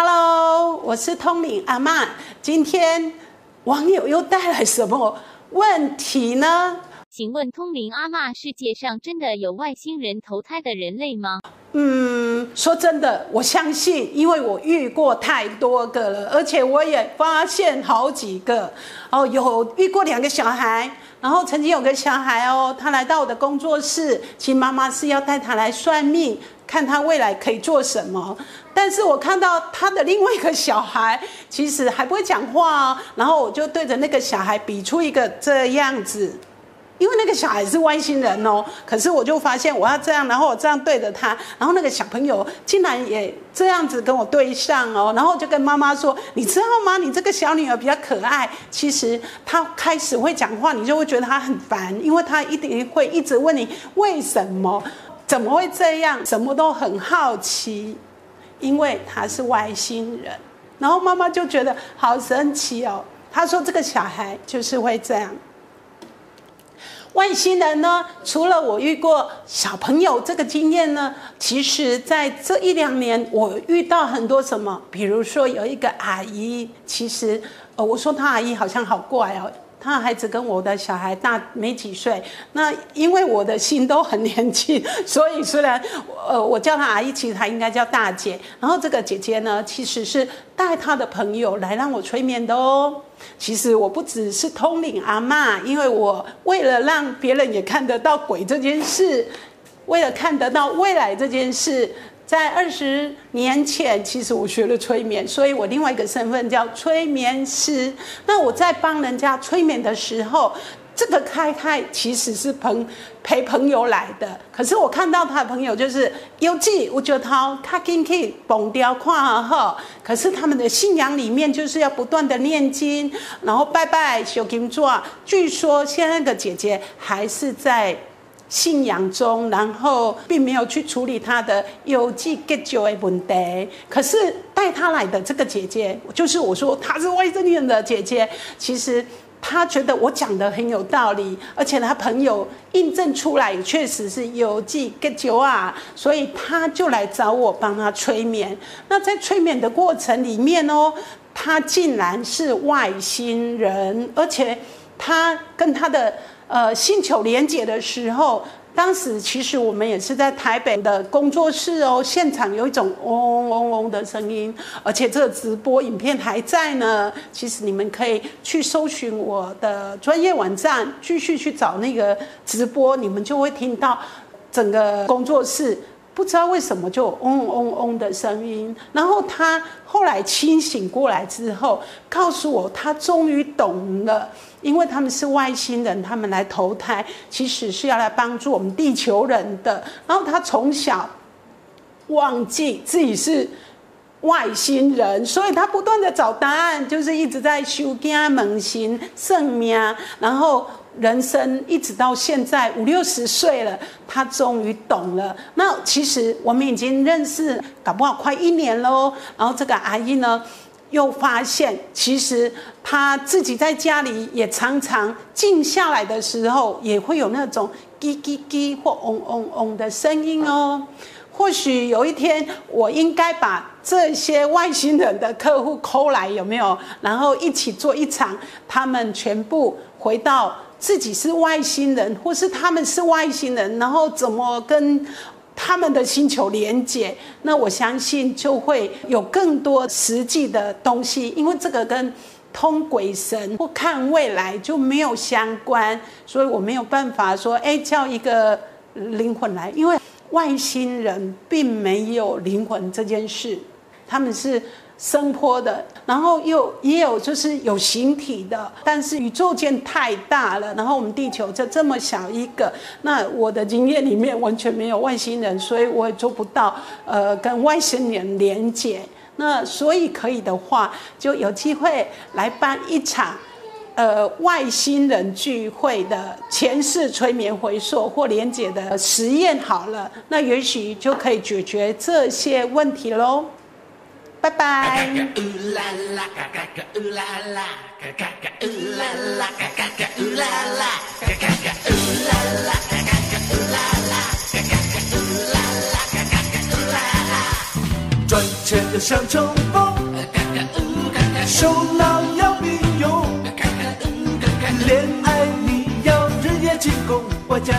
Hello，我是通灵阿曼。今天网友又带来什么问题呢？请问通灵阿曼，世界上真的有外星人投胎的人类吗？嗯，说真的，我相信，因为我遇过太多个了，而且我也发现好几个哦，有遇过两个小孩，然后曾经有个小孩哦，他来到我的工作室，其实妈妈是要带他来算命，看他未来可以做什么。但是我看到他的另外一个小孩，其实还不会讲话哦，然后我就对着那个小孩比出一个这样子。因为那个小孩是外星人哦，可是我就发现我要这样，然后我这样对着他，然后那个小朋友竟然也这样子跟我对上哦，然后就跟妈妈说：“你知道吗？你这个小女儿比较可爱。其实她开始会讲话，你就会觉得她很烦，因为她一定会一直问你为什么，怎么会这样，什么都很好奇，因为他是外星人。然后妈妈就觉得好神奇哦，她说这个小孩就是会这样。”外星人呢？除了我遇过小朋友这个经验呢，其实在这一两年，我遇到很多什么，比如说有一个阿姨，其实呃，我说她阿姨好像好怪哦。他孩子跟我的小孩大没几岁，那因为我的心都很年轻，所以虽然呃我叫他阿姨，其实他应该叫大姐。然后这个姐姐呢，其实是带她的朋友来让我催眠的哦。其实我不只是通灵阿妈，因为我为了让别人也看得到鬼这件事，为了看得到未来这件事。在二十年前，其实我学了催眠，所以我另外一个身份叫催眠师。那我在帮人家催眠的时候，这个开开其实是朋陪朋友来的。可是我看到他的朋友就是有记，我觉得他他可以蹦掉跨哈。可是他们的信仰里面就是要不断的念经，然后拜拜修金座。据说现在的姐姐还是在。信仰中，然后并没有去处理他的有机结酒的问题。可是带他来的这个姐姐，就是我说她是外星人的姐姐。其实她觉得我讲的很有道理，而且她朋友印证出来确实是有机结酒啊，所以她就来找我帮她催眠。那在催眠的过程里面哦，她竟然是外星人，而且他跟他的。呃，星球连接的时候，当时其实我们也是在台北的工作室哦，现场有一种嗡嗡嗡嗡的声音，而且这个直播影片还在呢。其实你们可以去搜寻我的专业网站，继续去找那个直播，你们就会听到整个工作室不知道为什么就嗡嗡嗡的声音。然后他后来清醒过来之后，告诉我他终于懂了。因为他们是外星人，他们来投胎，其实是要来帮助我们地球人的。然后他从小忘记自己是外星人，所以他不断的找答案，就是一直在修经、猛行、圣命。然后人生一直到现在五六十岁了，他终于懂了。那其实我们已经认识，搞不好快一年喽。然后这个阿姨呢？又发现，其实他自己在家里也常常静下来的时候，也会有那种叽叽叽或嗡嗡嗡的声音哦。或许有一天，我应该把这些外星人的客户抠来，有没有？然后一起做一场，他们全部回到自己是外星人，或是他们是外星人，然后怎么跟？他们的星球连接，那我相信就会有更多实际的东西，因为这个跟通鬼神或看未来就没有相关，所以我没有办法说，哎，叫一个灵魂来，因为外星人并没有灵魂这件事，他们是。声波的，然后又也有就是有形体的，但是宇宙间太大了，然后我们地球就这么小一个，那我的经验里面完全没有外星人，所以我也做不到呃跟外星人连接。那所以可以的话，就有机会来办一场呃外星人聚会的前世催眠回溯或连接的实验好了，那也许就可以解决这些问题喽。拜拜。赚钱要像冲锋，手脑要并用，恋爱你要日夜进攻，我家。